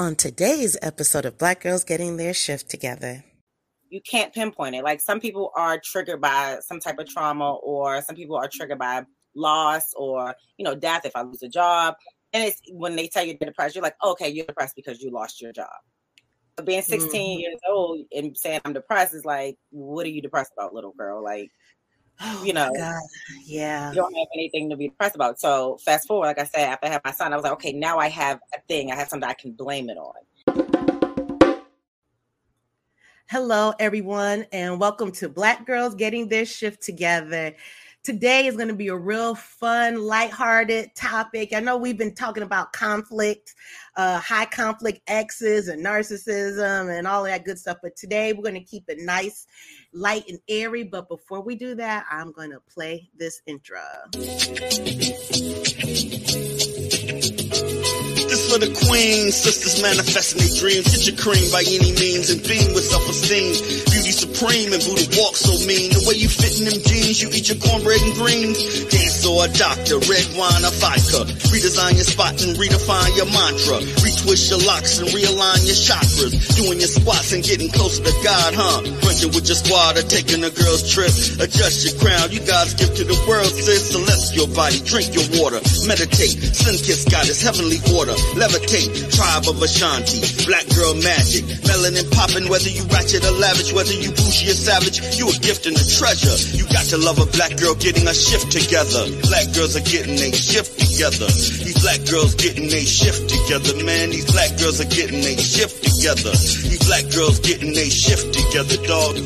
on today's episode of Black Girls Getting Their Shift Together. You can't pinpoint it. Like some people are triggered by some type of trauma, or some people are triggered by loss or, you know, death if I lose a job. And it's when they tell you they're depressed, you're like, okay, you're depressed because you lost your job. But being 16 mm-hmm. years old and saying I'm depressed is like, what are you depressed about, little girl? Like, oh you know, God. yeah, you don't have anything to be depressed about. So fast forward, like I said, after I had my son, I was like, okay, now I have a thing. I have something I can blame it on. Hello, everyone, and welcome to Black Girls Getting Their Shift Together. Today is going to be a real fun, lighthearted topic. I know we've been talking about conflict, uh, high conflict exes, and narcissism, and all that good stuff. But today we're going to keep it nice, light, and airy. But before we do that, I'm going to play this intro. For the queen. sisters manifesting their dreams. Get your cream by any means and beam with self-esteem. Beauty supreme and booty walk so mean. The way you fit in them jeans, you eat your cornbread and greens. Dance or a doctor, red wine or vodka. Redesign your spot and redefine your mantra. Retwist your locks and realign your chakras. Doing your squats and getting closer to God, huh? Drinking with your squad or taking a girl's trip. Adjust your crown, you God's gift to the world, sis. Celestial body, drink your water. Meditate, sun kiss goddess, heavenly order. Levitate, tribe of Ashanti, black girl magic. Melanin popping, whether you ratchet or lavish, whether you bougie or savage, you a gift and a treasure. You got to love a black girl getting a shift together. Black girls are getting a shift together. These black girls getting a shift together, man. These black girls are getting a shift together. These black girls getting a shift together, dog.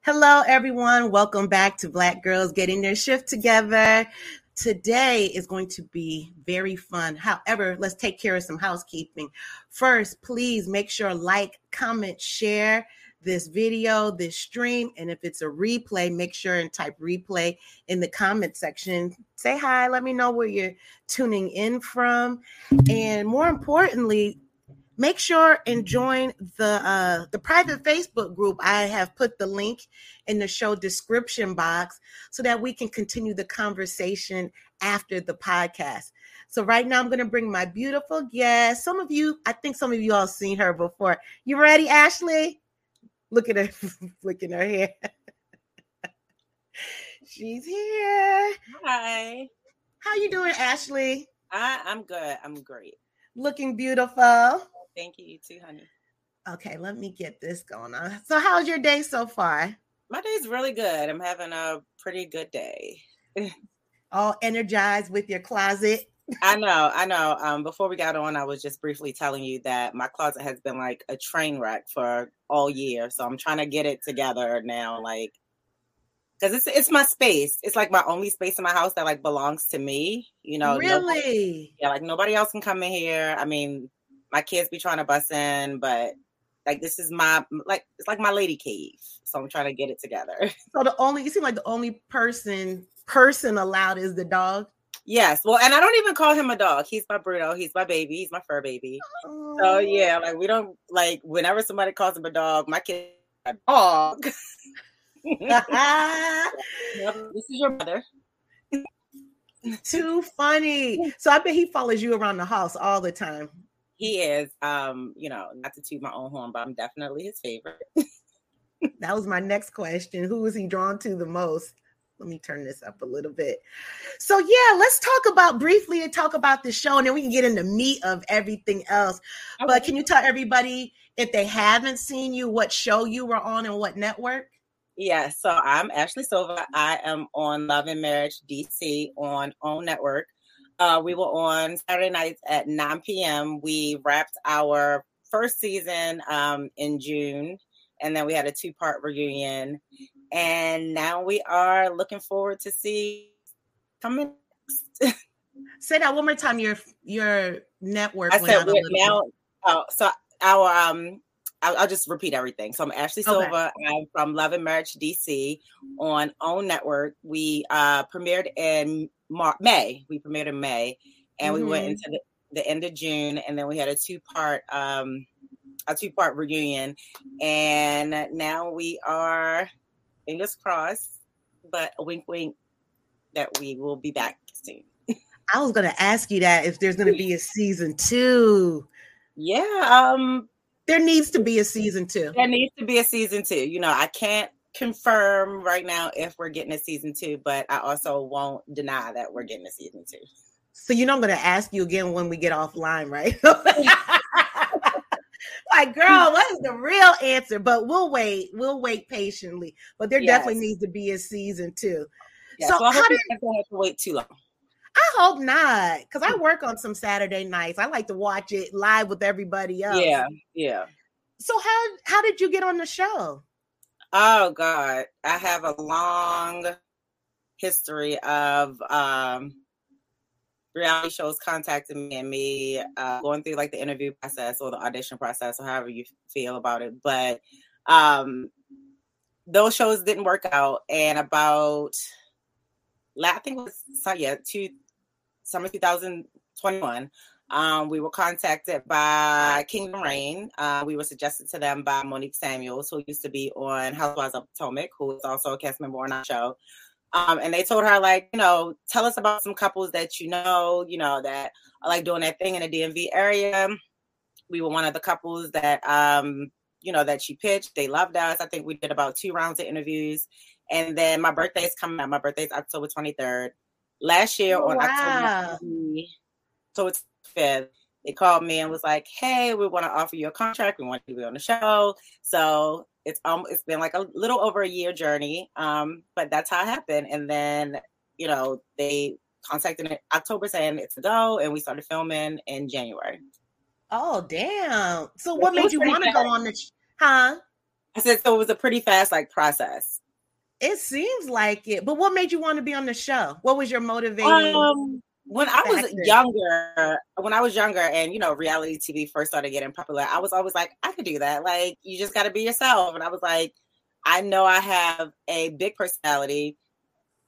Hello, everyone. Welcome back to Black Girls Getting Their Shift Together. Today is going to be very fun. However, let's take care of some housekeeping. First, please make sure like, comment, share this video, this stream, and if it's a replay, make sure and type replay in the comment section. Say hi, let me know where you're tuning in from. And more importantly, make sure and join the uh, the private Facebook group. I have put the link in the show description box so that we can continue the conversation after the podcast. So right now I'm going to bring my beautiful guest. Some of you, I think some of you all seen her before. You ready, Ashley? Look at her flicking her hair. She's here. Hi. How you doing, Ashley? I, I'm good. I'm great. Looking beautiful. Thank you, you too, honey. Okay, let me get this going on. So, how's your day so far? My day's really good. I'm having a pretty good day. All energized with your closet. I know, I know. Um, before we got on, I was just briefly telling you that my closet has been like a train wreck for all year. So I'm trying to get it together now, like because it's it's my space. It's like my only space in my house that like belongs to me. You know, really? Nobody, yeah, like nobody else can come in here. I mean, my kids be trying to bust in, but like this is my like it's like my lady cave. So I'm trying to get it together. So the only you seem like the only person person allowed is the dog. Yes. Well, and I don't even call him a dog. He's my Bruno. He's my baby. He's my fur baby. Oh. So yeah, like we don't like whenever somebody calls him a dog, my kid a dog. this is your mother. Too funny. So I bet he follows you around the house all the time he is um you know not to toot my own horn but i'm definitely his favorite that was my next question who is he drawn to the most let me turn this up a little bit so yeah let's talk about briefly and talk about the show and then we can get into the meat of everything else okay. but can you tell everybody if they haven't seen you what show you were on and what network yeah so i'm ashley silva i am on love and marriage dc on own network uh, we were on Saturday nights at 9 p.m. We wrapped our first season um, in June, and then we had a two part reunion. And now we are looking forward to see coming. Say that one more time. Your your network. I said now. Oh, so our um I'll, I'll, just repeat everything. So I'm Ashley Silva. Okay. I'm from Love and Marriage DC on OWN Network. We uh, premiered in Mar- May. We premiered in May, and mm-hmm. we went mm-hmm. into the, the, end of June, and then we had a two part um, a two part reunion, and now we are fingers crossed, but a wink wink. that we will be back soon. I was going to ask you that if there's going to be a season two. Yeah, um, there needs to be a season two. There needs to be a season two. You know, I can't confirm right now if we're getting a season two, but I also won't deny that we're getting a season two. So you know I'm gonna ask you again when we get offline, right? like, girl, what is the real answer? But we'll wait. We'll wait patiently. But there yes. definitely needs to be a season two. Yeah, so, so I hope did, you don't have to wait too long. I hope not, because I work on some Saturday nights. I like to watch it live with everybody else. Yeah, yeah. So how how did you get on the show? Oh God, I have a long history of um reality shows contacting me and me uh, going through like the interview process or the audition process or however you feel about it. But um those shows didn't work out, and about I think it was yeah two summer 2021, um, we were contacted by Kingdom Reign. Uh, we were suggested to them by Monique Samuels, who used to be on Housewives of Potomac, who is also a cast member on our show. Um, and they told her, like, you know, tell us about some couples that you know, you know, that are like doing that thing in the DMV area. We were one of the couples that, um, you know, that she pitched. They loved us. I think we did about two rounds of interviews. And then my birthday is coming up. My birthday is October 23rd last year oh, on wow. October, so it's fifth. They called me and was like, "Hey, we want to offer you a contract. We want you to be on the show." So it's um, it's been like a little over a year journey, um, but that's how it happened. And then you know they contacted in October saying it's a go, and we started filming in January. Oh damn! So what made you want to go on the? Sh- huh? I said so. It was a pretty fast like process. It seems like it, but what made you want to be on the show? What was your motivating? Um, when I was factor? younger, when I was younger, and you know, reality TV first started getting popular, I was always like, I could do that. Like, you just got to be yourself. And I was like, I know I have a big personality.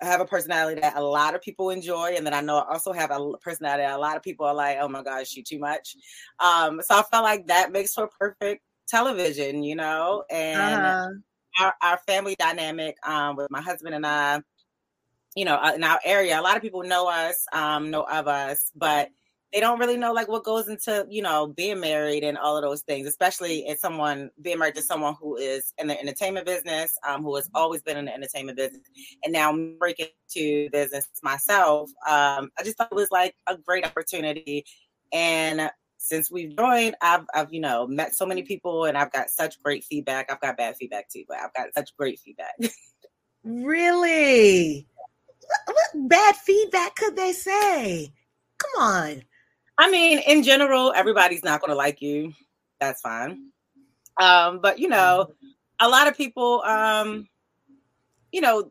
I have a personality that a lot of people enjoy, and then I know I also have a personality that a lot of people are like, "Oh my gosh, you too much." Um, so I felt like that makes for perfect television, you know, and. Uh-huh our, our family dynamic um, with my husband and I, you know, uh, in our area, a lot of people know us, um, know of us, but they don't really know like what goes into you know being married and all of those things especially in someone being married to someone who is in the entertainment business um, who has always been in the entertainment business and now breaking to business myself um, i just thought it was like a great opportunity and since we've joined, I've, I've, you know, met so many people and I've got such great feedback. I've got bad feedback too, but I've got such great feedback. really? What, bad feedback could they say? Come on. I mean, in general, everybody's not going to like you. That's fine. Um, but you know, a lot of people, um, you know,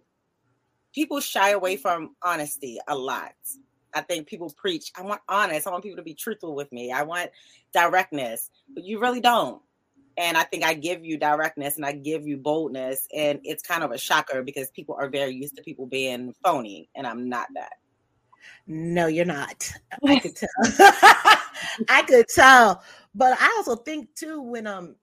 people shy away from honesty a lot. I think people preach, I want honest. I want people to be truthful with me. I want directness, but you really don't. And I think I give you directness and I give you boldness. And it's kind of a shocker because people are very used to people being phony, and I'm not that. No, you're not. I could tell. I could tell. But I also think too when um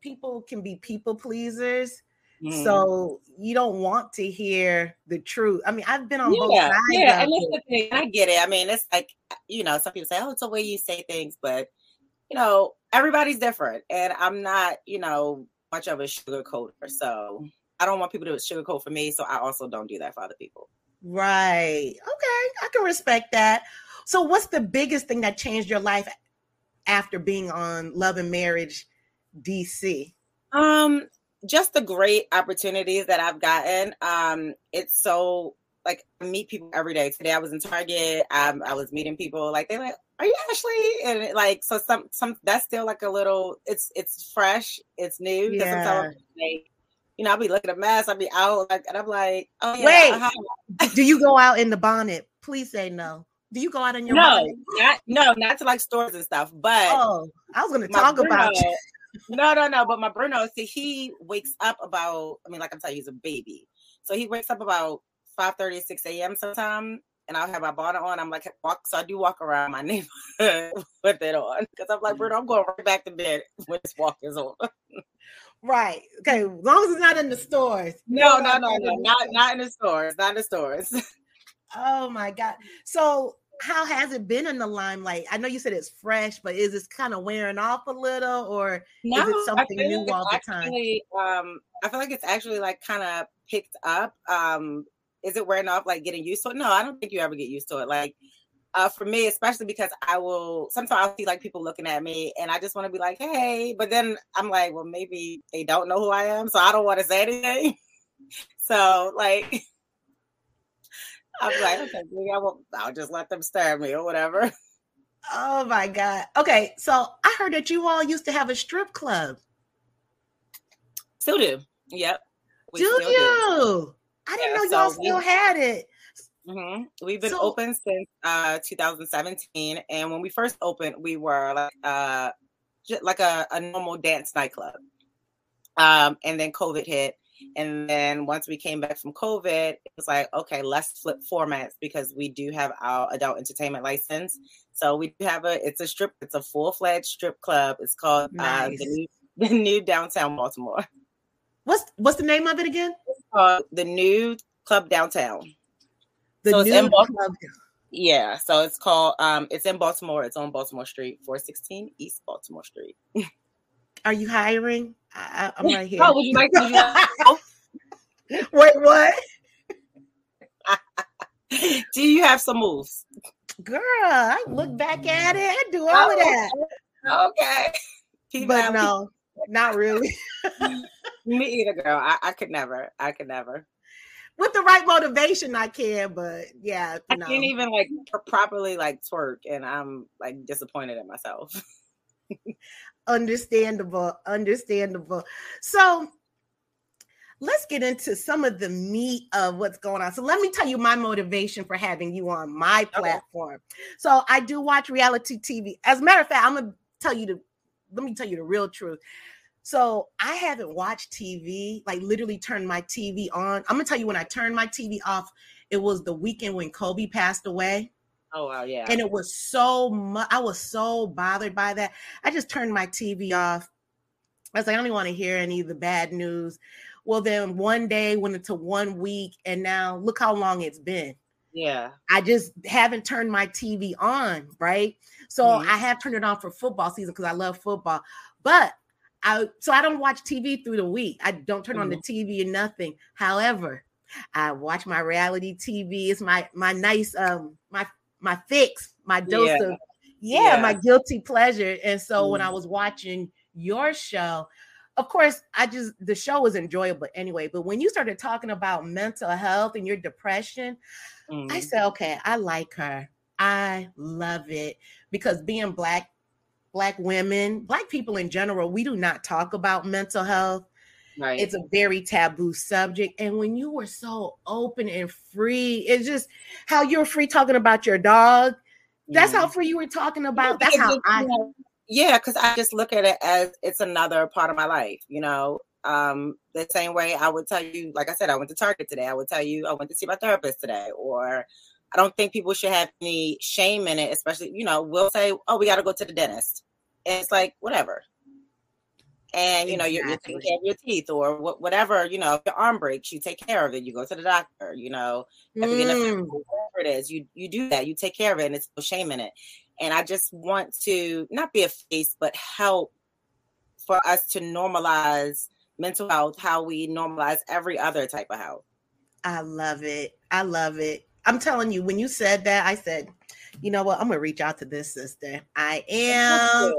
people can be people pleasers, Mm. So you don't want to hear the truth. I mean, I've been on yeah, both sides. Yeah, and that's the thing. I get it. I mean, it's like you know, some people say, "Oh, it's the way you say things," but you know, everybody's different, and I'm not, you know, much of a sugarcoater. So I don't want people to sugarcoat for me. So I also don't do that for other people. Right. Okay, I can respect that. So, what's the biggest thing that changed your life after being on Love and Marriage DC? Um, just the great opportunities that I've gotten. Um, it's so like I meet people every day. Today I was in Target. Um, I was meeting people like they're like, "Are you Ashley?" And it, like so, some some that's still like a little. It's it's fresh. It's new. Yeah. Like, you know, I'll be looking a mess. I'll be out like, and I'm like, "Oh yeah." Wait, uh-huh. do you go out in the bonnet? Please say no. Do you go out in your no, bonnet? not no, not to like stores and stuff. But oh, I was going to talk about. You no, no, no. But my Bruno, see, he wakes up about, I mean, like I'm telling you, he's a baby. So he wakes up about 5 30, 6 a.m. sometime. And I'll have my bonnet on. I'm like, walk. So I do walk around my neighborhood with it on. Because I'm like, Bruno, I'm going right back to bed when this walk is over. Right. Okay. As long as it's not in the stores. No, no, no, no. Not not in the stores. Not in the stores. Oh my God. So how has it been in the limelight? I know you said it's fresh, but is this kind of wearing off a little or no, is it something new all the time? Um, I feel like it's actually like kind of picked up. Um, is it wearing off like getting used to it? No, I don't think you ever get used to it. Like uh, for me, especially because I will sometimes I'll see like people looking at me and I just want to be like, hey, but then I'm like, well, maybe they don't know who I am, so I don't want to say anything. so like I'm like, okay, maybe I will I'll just let them stare at me or whatever. Oh my God. Okay, so I heard that you all used to have a strip club. Still do. Yep. do you? Do. I didn't yeah, know y'all so still we, had it. Mm-hmm. We've been so, open since uh, 2017, and when we first opened, we were like uh, like a, a normal dance nightclub. Um, and then COVID hit, and then once we came back from COVID, it was like, okay, let's flip formats because we do have our adult entertainment license. So we do have a it's a strip, it's a full fledged strip club. It's called nice. uh, the new the new downtown Baltimore. What's what's the name of it again? the new club downtown. The so it's in Baltimore. Club. Yeah, so it's called um it's in Baltimore. It's on Baltimore Street, 416 East Baltimore Street. Are you hiring? I, am right here. Oh, would you like to? Wait, what? do you have some moves? Girl, I look back at it. I do all oh, of that. Okay. But no, not really. Mm, me either, girl. I, I could never. I could never. With the right motivation, I can, but yeah, I no. can't even like properly like twerk, and I'm like disappointed in myself. understandable, understandable. So let's get into some of the meat of what's going on. So let me tell you my motivation for having you on my platform. Okay. So I do watch reality TV. As a matter of fact, I'm gonna tell you the let me tell you the real truth. So I haven't watched TV, like literally turned my TV on. I'm gonna tell you when I turned my TV off, it was the weekend when Kobe passed away. Oh wow, yeah. And it was so much. I was so bothered by that. I just turned my TV off. I was like, I don't even want to hear any of the bad news. Well, then one day went into one week, and now look how long it's been. Yeah. I just haven't turned my TV on, right? So mm-hmm. I have turned it on for football season because I love football. But I so I don't watch TV through the week. I don't turn mm-hmm. on the mm-hmm. TV or nothing. However, I watch my reality TV. It's my my nice um my my fix, my dose yeah. of yeah, yeah, my guilty pleasure. And so mm. when I mm. was watching your show, of course, I just the show was enjoyable anyway. But when you started talking about mental health and your depression, mm. I said, okay, I like her. I love it because being black, black women, black people in general, we do not talk about mental health. Right. It's a very taboo subject. And when you were so open and free, it's just how you're free talking about your dog. That's how free you were talking about. That's how I yeah, because I just look at it as it's another part of my life, you know. Um, the same way I would tell you, like I said, I went to Target today. I would tell you I went to see my therapist today, or I don't think people should have any shame in it, especially, you know, we'll say, Oh, we gotta go to the dentist. And it's like, whatever and you know you're, you're, taking care of your teeth or wh- whatever you know if your arm breaks you take care of it you go to the doctor you know mm. whatever it is you you do that you take care of it and it's no shame in it and i just want to not be a face but help for us to normalize mental health how we normalize every other type of health. I love it. I love it. I'm telling you when you said that i said you know what? I'm gonna reach out to this sister. I am.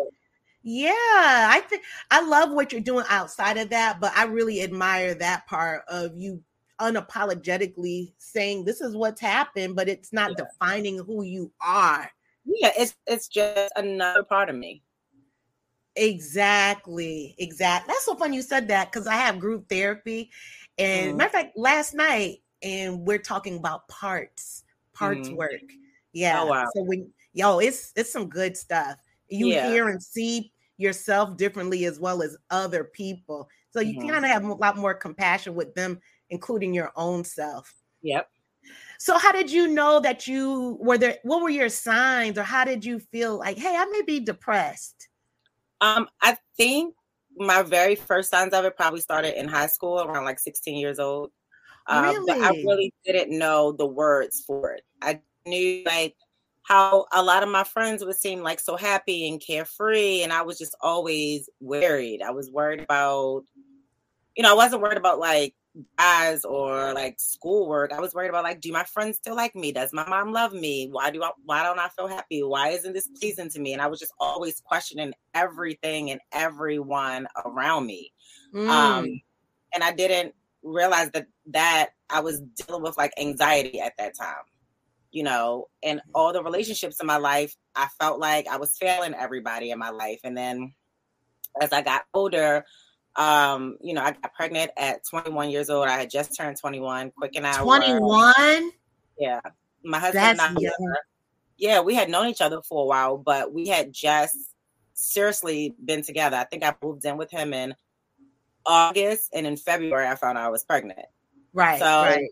Yeah, I think I love what you're doing outside of that, but I really admire that part of you unapologetically saying this is what's happened, but it's not yeah. defining who you are. Yeah, it's it's just another part of me. Exactly, exactly. That's so fun you said that because I have group therapy, and mm. matter of fact, last night, and we're talking about parts, parts mm. work. Yeah. Oh, wow. So when yo, it's it's some good stuff. You yeah. hear and see yourself differently as well as other people. So you mm-hmm. kind of have a lot more compassion with them, including your own self. Yep. So how did you know that you were there? What were your signs, or how did you feel like, hey, I may be depressed? Um, I think my very first signs of it probably started in high school around like 16 years old. Um, But I really didn't know the words for it. I knew like how a lot of my friends would seem like so happy and carefree, and I was just always worried. I was worried about, you know, I wasn't worried about like guys or like schoolwork. I was worried about like, do my friends still like me? Does my mom love me? Why do I why don't I feel happy? Why isn't this pleasing to me? And I was just always questioning everything and everyone around me. Mm. Um, and I didn't realize that that I was dealing with like anxiety at that time. You know, and all the relationships in my life, I felt like I was failing everybody in my life. And then as I got older, um, you know, I got pregnant at 21 years old. I had just turned 21. Quick and I 21. yeah, my husband That's and I. Were, yeah, we had known each other for a while, but we had just seriously been together. I think I moved in with him in August, and in February, I found out I was pregnant. Right. So right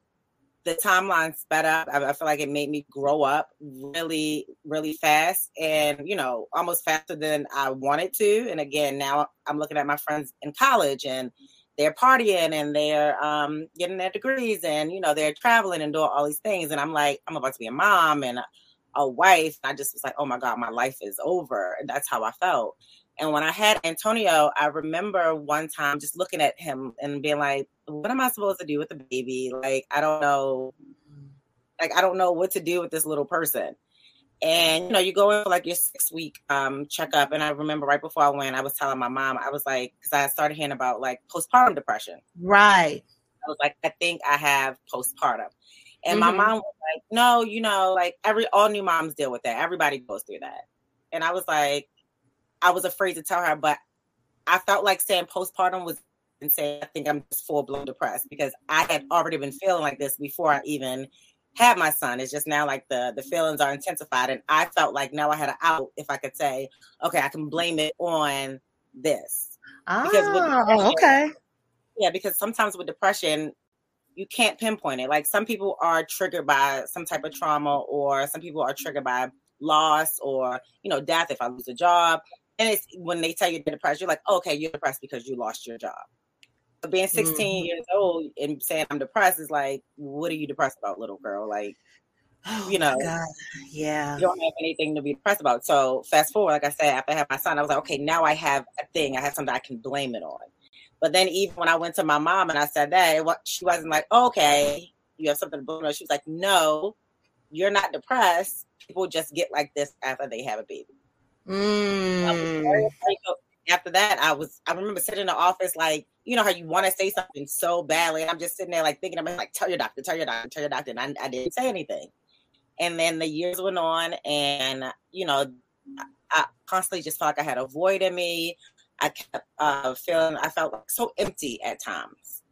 the timeline sped up. I, I, feel like it made me grow up really, really fast and, you know, almost faster than I wanted to. And again, now I'm looking at my friends in college and they're partying and they're um, getting their degrees and, you know, they're traveling and doing all these things. And I'm like, I'm about to be a mom and a, a wife. I just was like, oh my God, my life is over. And that's how I felt. And when I had Antonio, I remember one time just looking at him and being like, what am I supposed to do with the baby? Like, I don't know. Like, I don't know what to do with this little person. And you know, you go in for like your six week um checkup. And I remember right before I went, I was telling my mom, I was like, because I started hearing about like postpartum depression. Right. I was like, I think I have postpartum. And mm-hmm. my mom was like, no, you know, like every all new moms deal with that. Everybody goes through that. And I was like, I was afraid to tell her, but I felt like saying postpartum was and say I think I'm just full blown depressed because I had already been feeling like this before I even had my son. It's just now like the the feelings are intensified, and I felt like now I had an out if I could say, okay, I can blame it on this. Ah, okay. Yeah, because sometimes with depression, you can't pinpoint it. Like some people are triggered by some type of trauma, or some people are triggered by loss, or you know, death. If I lose a job, and it's when they tell you you're depressed, you're like, okay, you're depressed because you lost your job. But being 16 mm-hmm. years old and saying I'm depressed is like, what are you depressed about, little girl? Like, oh you know, yeah, you don't have anything to be depressed about. So fast forward, like I said, after I had my son, I was like, okay, now I have a thing. I have something I can blame it on. But then even when I went to my mom and I said that, it, she wasn't like, okay, you have something to blame on. She was like, no, you're not depressed. People just get like this after they have a baby. Mm. After that, I was I remember sitting in the office like, you know how you want to say something so badly. And I'm just sitting there like thinking I'm like, tell your doctor, tell your doctor, tell your doctor. And I, I didn't say anything. And then the years went on and you know, I, I constantly just felt like I had a void in me. I kept uh, feeling I felt like so empty at times.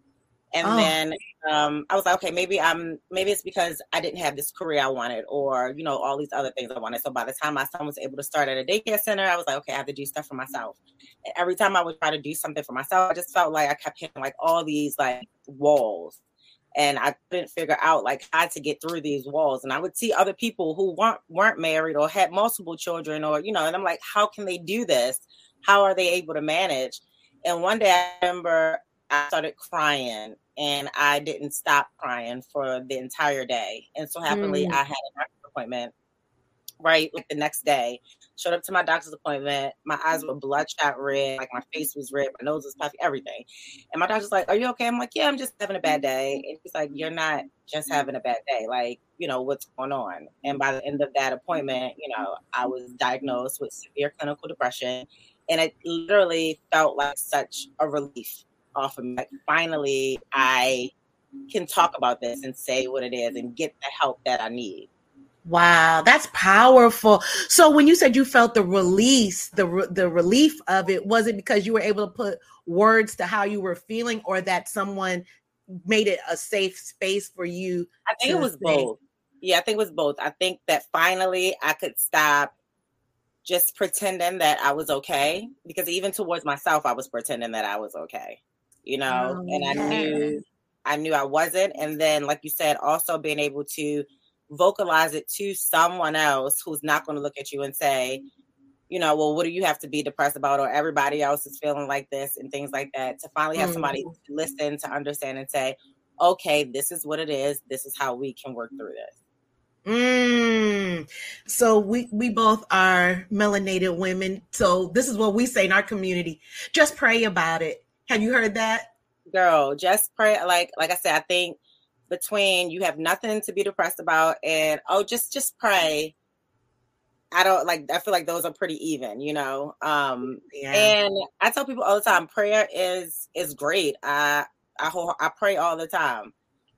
And oh. then um, I was like, okay, maybe I'm maybe it's because I didn't have this career I wanted, or you know, all these other things I wanted. So by the time my son was able to start at a daycare center, I was like, okay, I have to do stuff for myself. And every time I would try to do something for myself, I just felt like I kept hitting like all these like walls. And I couldn't figure out like how to get through these walls. And I would see other people who weren't weren't married or had multiple children, or you know, and I'm like, how can they do this? How are they able to manage? And one day I remember I started crying and I didn't stop crying for the entire day. And so happily, mm. I had an doctor's appointment right like the next day. Showed up to my doctor's appointment. My eyes were bloodshot red, like my face was red, my nose was puffy, everything. And my doctor's like, "Are you okay?" I'm like, "Yeah, I'm just having a bad day." And he's like, "You're not just having a bad day. Like, you know, what's going on?" And by the end of that appointment, you know, I was diagnosed with severe clinical depression, and it literally felt like such a relief off of me. Finally, I can talk about this and say what it is and get the help that I need. Wow, that's powerful. So when you said you felt the release, the the relief of it, was it because you were able to put words to how you were feeling, or that someone made it a safe space for you? I think it was both. Yeah, I think it was both. I think that finally I could stop just pretending that I was okay because even towards myself, I was pretending that I was okay you know, oh, and I knew I knew I wasn't. And then, like you said, also being able to vocalize it to someone else who's not going to look at you and say, you know, well, what do you have to be depressed about? Or everybody else is feeling like this and things like that. To finally have mm-hmm. somebody listen, to understand, and say, okay, this is what it is. This is how we can work through this. Mm. So we we both are melanated women. So this is what we say in our community. Just pray about it. Have you heard that? Girl, just pray like like I said, I think between you have nothing to be depressed about and oh just just pray. I don't like I feel like those are pretty even, you know. Um yeah. and I tell people all the time prayer is is great. I I I pray all the time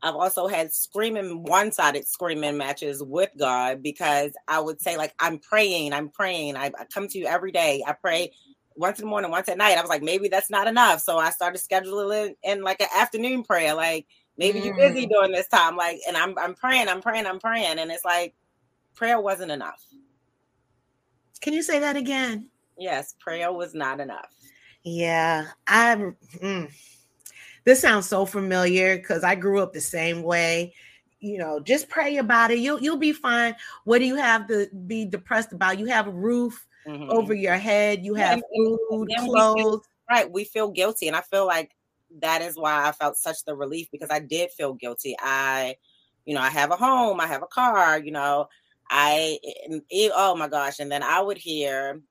I've also had screaming one sided screaming matches with God because I would say, like, I'm praying, I'm praying. I, I, come to you every day. I pray once in the morning, once at night. I was like, maybe that's not enough. So I started scheduling in like an afternoon prayer. Like, maybe mm. you're busy during this time. Like, and I'm I'm praying, I'm praying, I'm praying. And it's like prayer wasn't enough. Can you say that again? Yes, prayer was not enough. Yeah. I'm mm this sounds so familiar because I grew up the same way. You know, just pray about it. You'll you'll be fine. What do you have to be depressed about? You have a roof mm-hmm. over your head. You have yeah, food, clothes. We feel, right. We feel guilty, and I feel like that is why I felt such the relief because I did feel guilty. I, you know, I have a home, I have a car. You know, I oh my gosh, and then I would hear,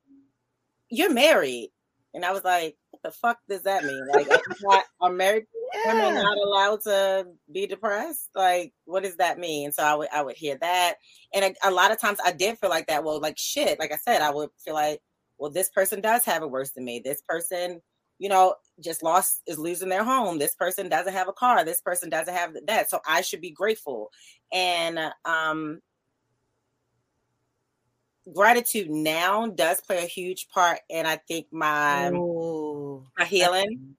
"You're married," and I was like, the fuck does that mean? Like, not, are married yeah. women not allowed to be depressed? Like, what does that mean? So I would I would hear that, and a, a, lot of times I did feel like that. Well, like shit, like I said, I would feel like, well, this person does have it worse than me. This person, you know, just lost is losing their home. This person doesn't have a car. This person doesn't have that. So I should be grateful. And um, gratitude now does play a huge part in I think my Ooh, my healing.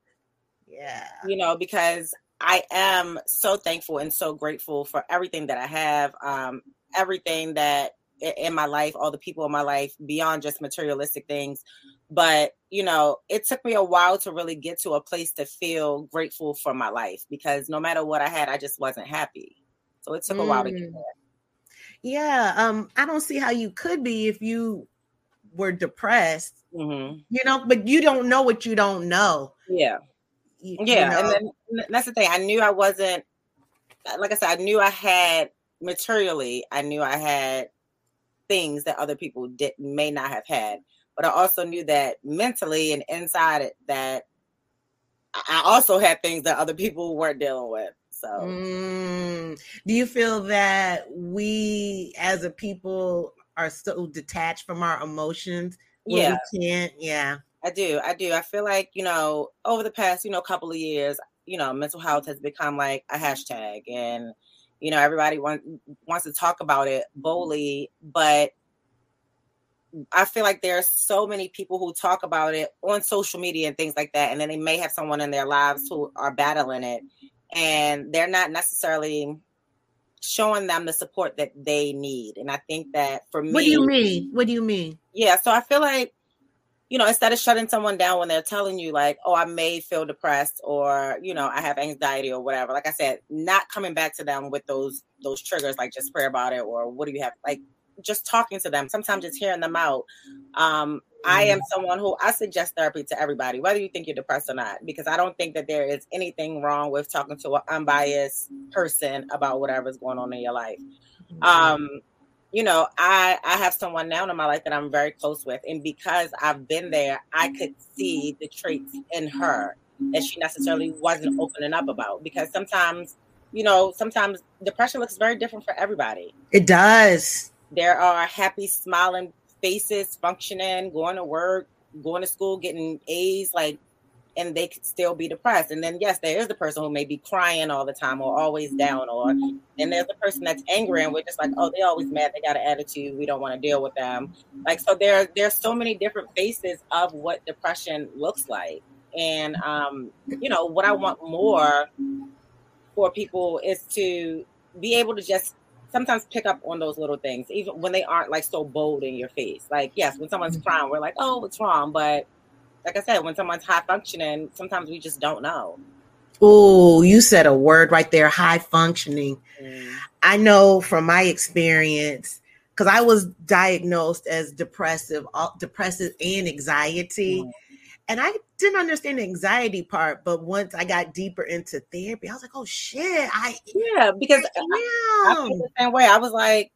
Yeah. You know, because I am so thankful and so grateful for everything that I have, um, everything that in my life, all the people in my life beyond just materialistic things. But, you know, it took me a while to really get to a place to feel grateful for my life because no matter what I had, I just wasn't happy. So it took mm. a while to get mm. there. Yeah, um, I don't see how you could be if you were depressed. Mm-hmm. You know, but you don't know what you don't know. Yeah, you, yeah, you know? and then that's the thing. I knew I wasn't. Like I said, I knew I had materially. I knew I had things that other people did may not have had, but I also knew that mentally and inside it that I also had things that other people weren't dealing with. So, mm, do you feel that we as a people are so detached from our emotions? Yeah, we can't. Yeah, I do. I do. I feel like you know, over the past you know couple of years, you know, mental health has become like a hashtag, and you know, everybody want, wants to talk about it boldly, but I feel like there are so many people who talk about it on social media and things like that, and then they may have someone in their lives who are battling it, and they're not necessarily showing them the support that they need. And I think that for me, what do you mean? What do you mean? Yeah, so I feel like you know, instead of shutting someone down when they're telling you like, "Oh, I may feel depressed," or you know, "I have anxiety," or whatever. Like I said, not coming back to them with those those triggers, like just pray about it, or what do you have? Like just talking to them. Sometimes just hearing them out. Um, I am mm-hmm. someone who I suggest therapy to everybody, whether you think you're depressed or not, because I don't think that there is anything wrong with talking to an unbiased person about whatever's going on in your life. Mm-hmm. Um, you know, I I have someone now in my life that I'm very close with, and because I've been there, I could see the traits in her that she necessarily wasn't opening up about. Because sometimes, you know, sometimes depression looks very different for everybody. It does. There are happy, smiling faces functioning, going to work, going to school, getting A's, like, and they could still be depressed. And then, yes, there is the person who may be crying all the time or always down, or and there's the person that's angry and we're just like, oh, they're always mad, they got an attitude, we don't want to deal with them. Like, so there, there's so many different faces of what depression looks like. And um, you know, what I want more for people is to be able to just sometimes pick up on those little things, even when they aren't like so bold in your face. Like, yes, when someone's mm-hmm. crying, we're like, oh, what's wrong? But like I said, when someone's high functioning, sometimes we just don't know. Oh, you said a word right there, high functioning. Mm. I know from my experience, because I was diagnosed as depressive, depressive and anxiety. Mm. And I didn't understand the anxiety part, but once I got deeper into therapy, I was like, "Oh shit!" I yeah, because I, I feel the same way. I was like,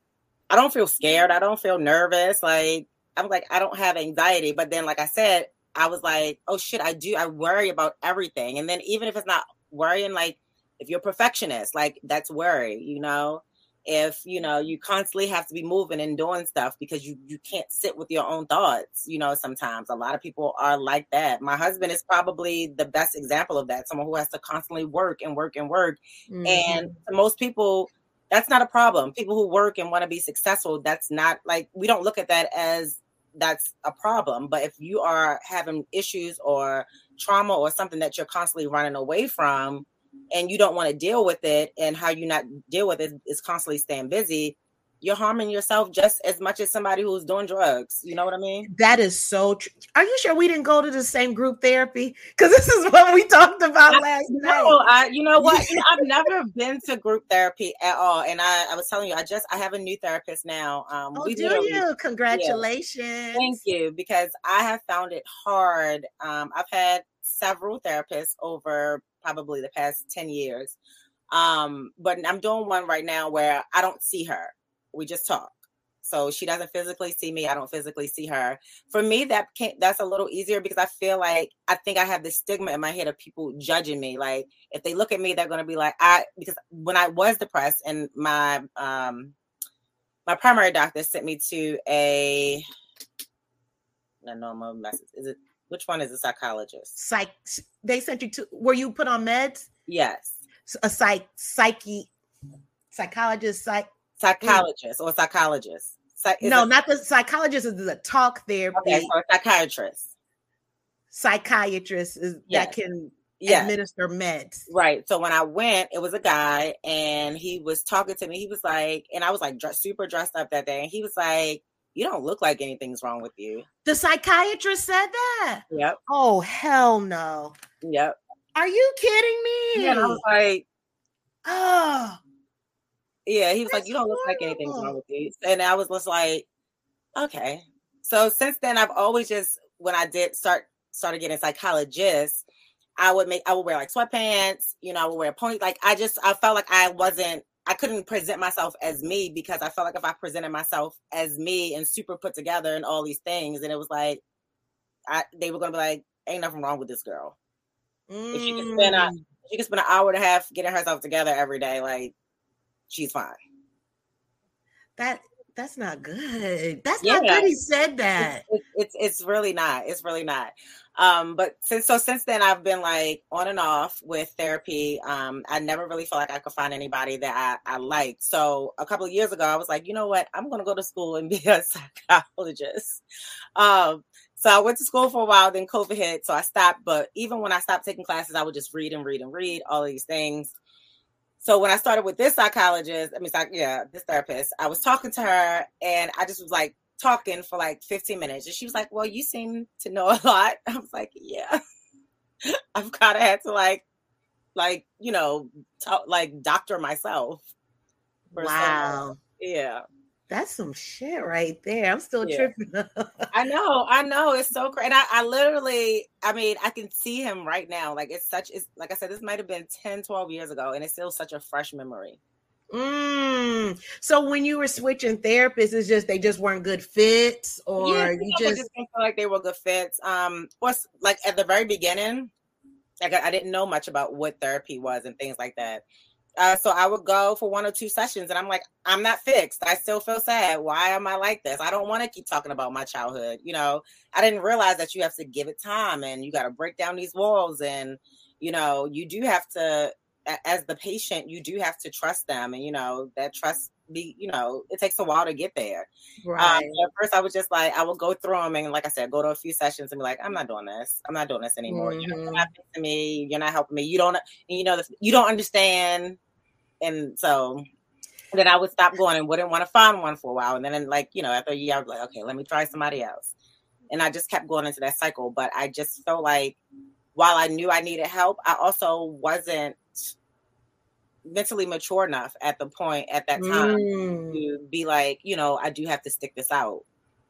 I don't feel scared. I don't feel nervous. Like I'm like, I don't have anxiety. But then, like I said, I was like, oh shit, I do. I worry about everything. And then even if it's not worrying, like if you're a perfectionist, like that's worry, you know. If you know you constantly have to be moving and doing stuff because you you can't sit with your own thoughts, you know. Sometimes a lot of people are like that. My husband is probably the best example of that. Someone who has to constantly work and work and work. Mm-hmm. And most people, that's not a problem. People who work and want to be successful, that's not like we don't look at that as that's a problem. But if you are having issues or trauma or something that you're constantly running away from and you don't want to deal with it, and how you not deal with it is constantly staying busy, you're harming yourself just as much as somebody who's doing drugs. You know what I mean? That is so true. Are you sure we didn't go to the same group therapy? Because this is what we talked about I, last no, night. I, you know what? I've never been to group therapy at all. And I, I was telling you, I just I have a new therapist now. Um, oh, do you? Congratulations. Yeah. Thank you. Because I have found it hard. Um, I've had several therapists over probably the past 10 years. Um, but I'm doing one right now where I don't see her we just talk. So she doesn't physically see me. I don't physically see her. For me, that can't, that's a little easier because I feel like I think I have this stigma in my head of people judging me. Like if they look at me, they're going to be like, I because when I was depressed and my um my primary doctor sent me to a no normal message. Is it which one is a psychologist? Psych. They sent you to. Were you put on meds? Yes. A psych psyche psychologist psych psychologist or psychologist. Psych, no, not the psychologist is the talk therapy. Okay, so psychiatrist. Psychiatrist is yes. that can yes. administer meds. Right. So when I went, it was a guy and he was talking to me. He was like, and I was like dress, super dressed up that day. And he was like, You don't look like anything's wrong with you. The psychiatrist said that. Yep. Oh hell no. Yep. Are you kidding me? Yeah, I was like, Oh, yeah, he was like, "You don't look like anything's wrong with you," and I was just like, "Okay." So since then, I've always just when I did start started getting psychologists, I would make I would wear like sweatpants, you know, I would wear a pony. Like I just I felt like I wasn't I couldn't present myself as me because I felt like if I presented myself as me and super put together and all these things, and it was like I they were gonna be like, "Ain't nothing wrong with this girl." Mm. If she can spend a she could spend an hour and a half getting herself together every day, like she's fine. That that's not good. That's yeah. not good. He said that. It's, it's, it's really not. It's really not. Um, but since so since then I've been like on and off with therapy. Um, I never really felt like I could find anybody that I, I liked. So a couple of years ago, I was like, you know what? I'm gonna go to school and be a psychologist. Um, so I went to school for a while, then COVID hit, so I stopped. But even when I stopped taking classes, I would just read and read and read all these things. So when I started with this psychologist, I mean, yeah, this therapist, I was talking to her and I just was like talking for like 15 minutes. And she was like, Well, you seem to know a lot. I was like, Yeah. I've kind of had to like, like, you know, talk, like doctor myself. Wow. yeah. That's some shit right there. I'm still yeah. tripping. I know, I know. It's so crazy. And I, I literally, I mean, I can see him right now. Like it's such, it's like I said, this might have been 10, 12 years ago, and it's still such a fresh memory. Mm. So when you were switching therapists, it's just they just weren't good fits, or yeah, you just... just feel like they were good fits. Um, was like at the very beginning, like I, I didn't know much about what therapy was and things like that. Uh, so I would go for one or two sessions, and I'm like, I'm not fixed. I still feel sad. Why am I like this? I don't want to keep talking about my childhood. You know, I didn't realize that you have to give it time, and you got to break down these walls, and you know, you do have to, as the patient, you do have to trust them, and you know that trust be, you know, it takes a while to get there. Um, right. Um, at first, I was just like, I would go through them, and like I said, go to a few sessions and be like, I'm not doing this. I'm not doing this anymore. Mm-hmm. You're not fixing me. You're not helping me. You don't, you know, you don't understand and so then I would stop going and wouldn't want to find one for a while. And then, like, you know, after a year, I was like, okay, let me try somebody else. And I just kept going into that cycle. But I just felt like while I knew I needed help, I also wasn't mentally mature enough at the point at that time mm. to be like, you know, I do have to stick this out.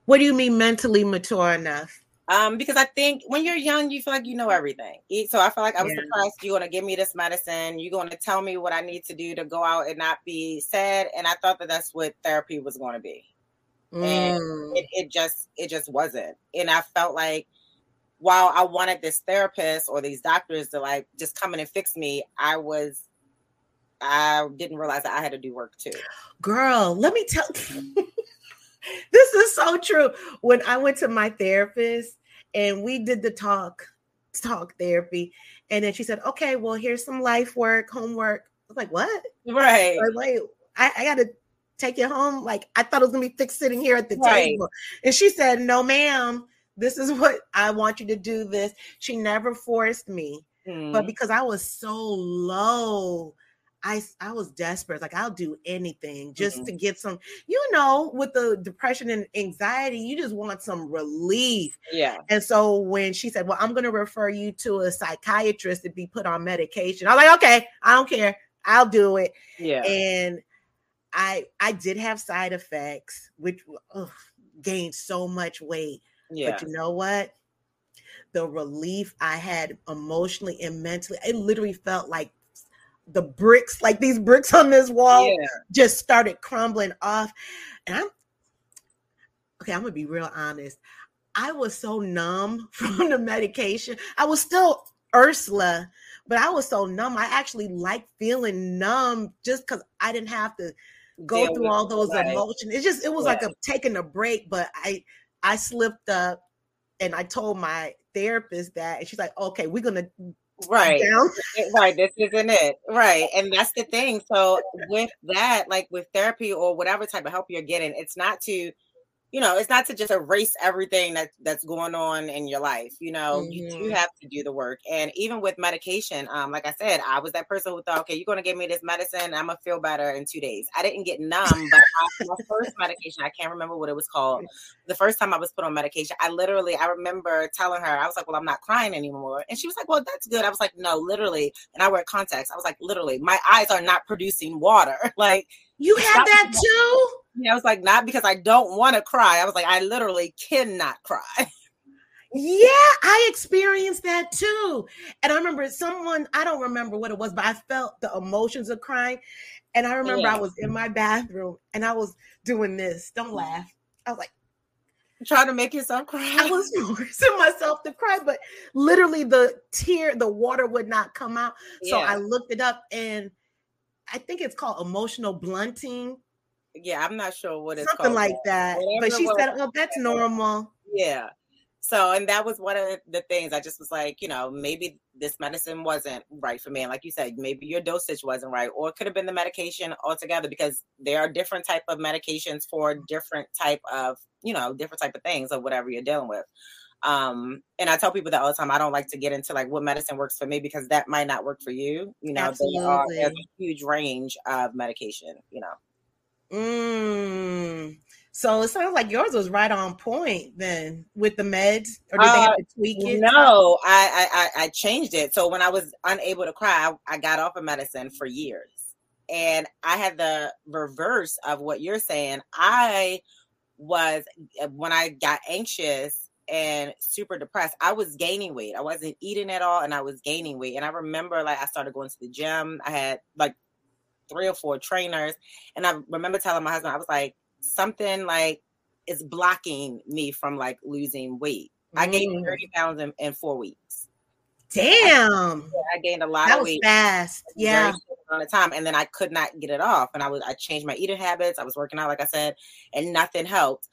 What do you mean mentally mature enough? Um, because I think when you're young, you feel like you know everything. So I feel like I was Yeah. surprised you're gonna give me this medicine. You're gonna tell me what I need to do to go out and not be sad. And I thought that that's what therapy was going to be. Mm. It, it just it just wasn't. And I felt like while I wanted this therapist or these doctors to like just come in and fix me, I was I didn't realize that I had to do work too. Girl, let me tell this is so true. When I went to my therapist and we did the talk, talk therapy, and then she said, Okay, well, here's some life work, homework. I was like, What? Right. Like, wait, I, I gotta take it home. Like, I thought it was gonna be fixed sitting here at the Right. table. And she said, No, ma'am, this is what I want you to do this. She never forced me Mhm. but because I was so low, I I was desperate. Like I'll do anything just Mhm. to get some. You know, with the depression and anxiety, you just want some relief. yeah. And so when she said, "Well, I'm going to refer you to a psychiatrist to be put on medication," I was like, "Okay, I don't care. I'll do it." Yeah. And I I did have side effects, which ugh, gained so much weight. yeah. But you know what? The relief I had emotionally and mentally, it literally felt like the bricks, like these bricks on this wall, yeah. just started crumbling off. And I'm okay, I'm gonna be real honest. I was so numb from the medication. I was still Ursula, but I was so numb. I actually like feeling numb just because I didn't have to go Deal through all those life. emotions. It just it was like a taking a break, but I I slipped up and I told my therapist that and she's like, okay, we're gonna Right. down. Right this isn't it right and that's the thing so with that like with therapy or whatever type of help you're getting it's not to you know it's not to just erase everything that that's going on in your life you know you do Mhm. have to do the work and even with medication um like i said i was that person who thought okay you're going to give me this medicine i'm going to feel better in two days i didn't get numb but I, my first medication i can't remember what it was called the first time i was put on medication i literally i remember telling her i was like well i'm not crying anymore and she was like well that's good i was like no literally and i wear contacts i was like literally my eyes are not producing water like You had that. too? I was like, not because I don't want to cry. I was like, I literally cannot cry. Yeah, I experienced that too. And I remember someone, I don't remember what it was, but I felt the emotions of crying. And I remember I was in my bathroom and I was doing this. Don't laugh. I was like, Trying to make yourself cry. I was forcing myself to cry, but literally the tear, the water would not come out. So I looked it up and I think it's called emotional blunting, yeah, I'm not sure what it's something called. like that. Whatever But she said, Oh, that's normal. Yeah. So, and that was one of the, the things I just was like, you know, maybe this medicine wasn't right for me. And like you said, maybe your dosage wasn't right, or it could have been the medication altogether because there are different type of medications for different type of, you know, different type of things or whatever you're dealing with. Um, and I tell people that all the time. I don't like to get into like what medicine works for me because that might not work for you. You know, there are, there's a huge range of medication, you know. Mm. So it sounds like yours was right on point then with the meds, or did they Uh, have to tweak it? No, I, I I I changed it. So when I was unable to cry, I, I got off of medicine for years, and I had the reverse of what you're saying. I was uh, when I got anxious and super depressed. I was gaining weight. I wasn't eating at all, and I was gaining weight. And I remember like I started going to the gym. I had like three or four trainers, and I remember telling my husband, I was like something like is blocking me from like losing weight. I gained Mm. 30 pounds in, in four weeks. Damn, I gained a lot that of weight fast. in a very Yeah. amount of time, and then I could not get it off. And I was I changed my eating habits. I was working out, like I said, and nothing helped.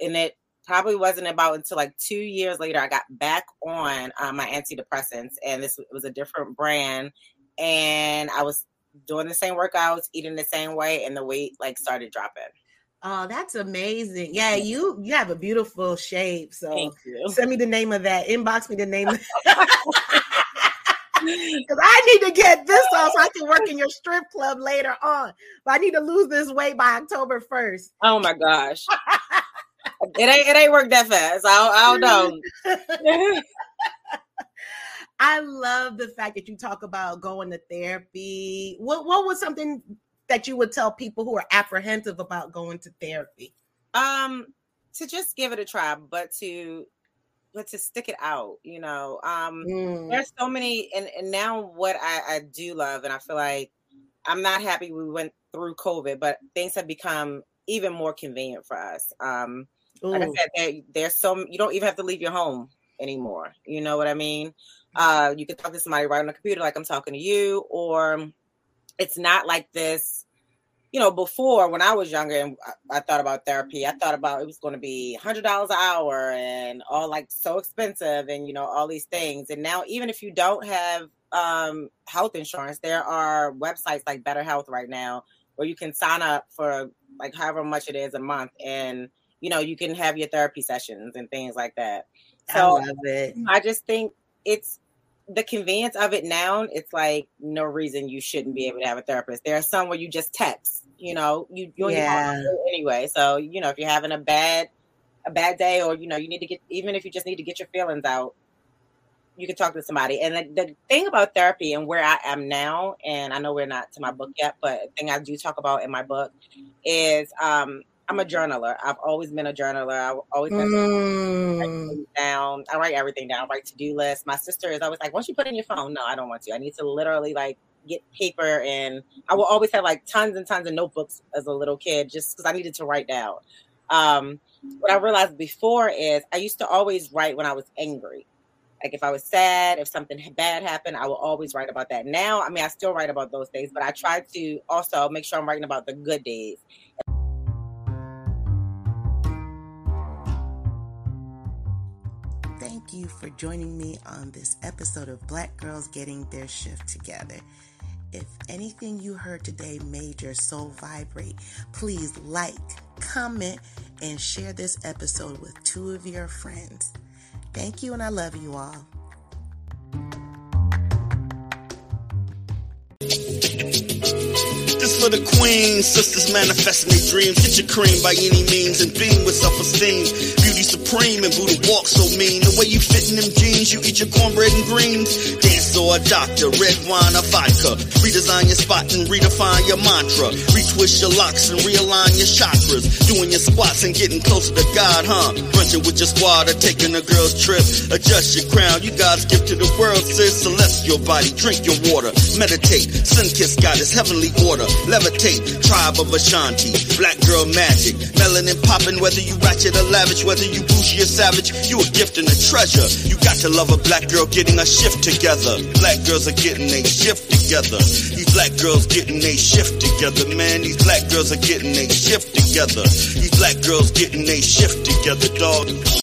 And it probably wasn't about until like two years later I got back on uh, my antidepressants, and this was a different brand, and I was doing the same workouts, eating the same way, and the weight like started dropping. Oh, that's amazing. Yeah, you you have a beautiful shape. So send me the name of that. Inbox me the name because I need to get this off so I can work in your strip club later on. But I need to lose this weight by October 1st. Oh my gosh. it ain't it ain't worked that fast. I don't, I don't know. I love the fact that you talk about going to therapy. What what was something that you would tell people who are apprehensive about going to therapy? um, to just give it a try, but to but to stick it out, you know. Um, Mm. there's so many, and and now what I I do love, and I feel like I'm not happy we went through COVID, but things have become even more convenient for us. Um, like I said, there, there's so you don't even have to leave your home anymore. You know what I mean? Uh, you can talk to somebody right on the computer, like I'm talking to you, or it's not like this. You know, before when I was younger and I, I thought about therapy, I thought about it was going to be hundred dollars an hour and all like so expensive, and you know all these things. And now, even if you don't have um, health insurance, there are websites like BetterHelp right now where you can sign up for like however much it is a month, and you know you can have your therapy sessions and things like that. I love it. I just think it's the convenience of it now. It's like no reason you shouldn't be able to have a therapist. There are some where you just text. You know, you you Yeah. anyway. So you know, if you're having a bad a bad day, or you know, you need to get even if you just need to get your feelings out, you can talk to somebody. And the, the thing about therapy and where I am now, and I know we're not to my book yet, but the thing I do talk about in my book is um, I'm a journaler. I've always been a journaler. I've always been Mm. down. I write everything down. I write to do lists. My sister is always like, "Once you put in your phone, no, I don't want to. I need to literally like get paper." And I will always have like tons and tons of notebooks as a little kid, just because I needed to write down. Um, what I realized before is I used to always write when I was angry. Like if I was sad, if something bad happened, I will always write about that. Now, I mean, I still write about those days, but I try to also make sure I'm writing about the good days. Thank you for joining me on this episode of Black Girls Getting Their Shift Together. If anything you heard today made your soul vibrate, please like, comment, and share this episode with two of your friends. Thank you, and I love you all. For the queen. sisters manifesting their dreams. Get your cream by any means and beam with self-esteem. Beauty supreme and Buddha walk so mean. The way you fit in them jeans, you eat your cornbread and greens. Dance or a doctor, red wine or vodka. Redesign your spot and redefine your mantra. Retwist your locks and realign your chakras. Doing your squats and getting closer to God, huh? Brunching with your squad or taking a girl's trip. Adjust your crown, you God's gift to the world, sis. Celestial body, drink your water. Meditate, sun kiss goddess, heavenly order. Levitate, tribe of Ashanti. Black girl magic, melanin popping, whether you ratchet or lavish, whether you bougie or savage, you a gift and a treasure. You got to love a black girl getting a shift together. Black girls are getting a shift together. These black girls getting a shift together, man. These black girls are getting a shift together. These black girls getting a shift together, dog.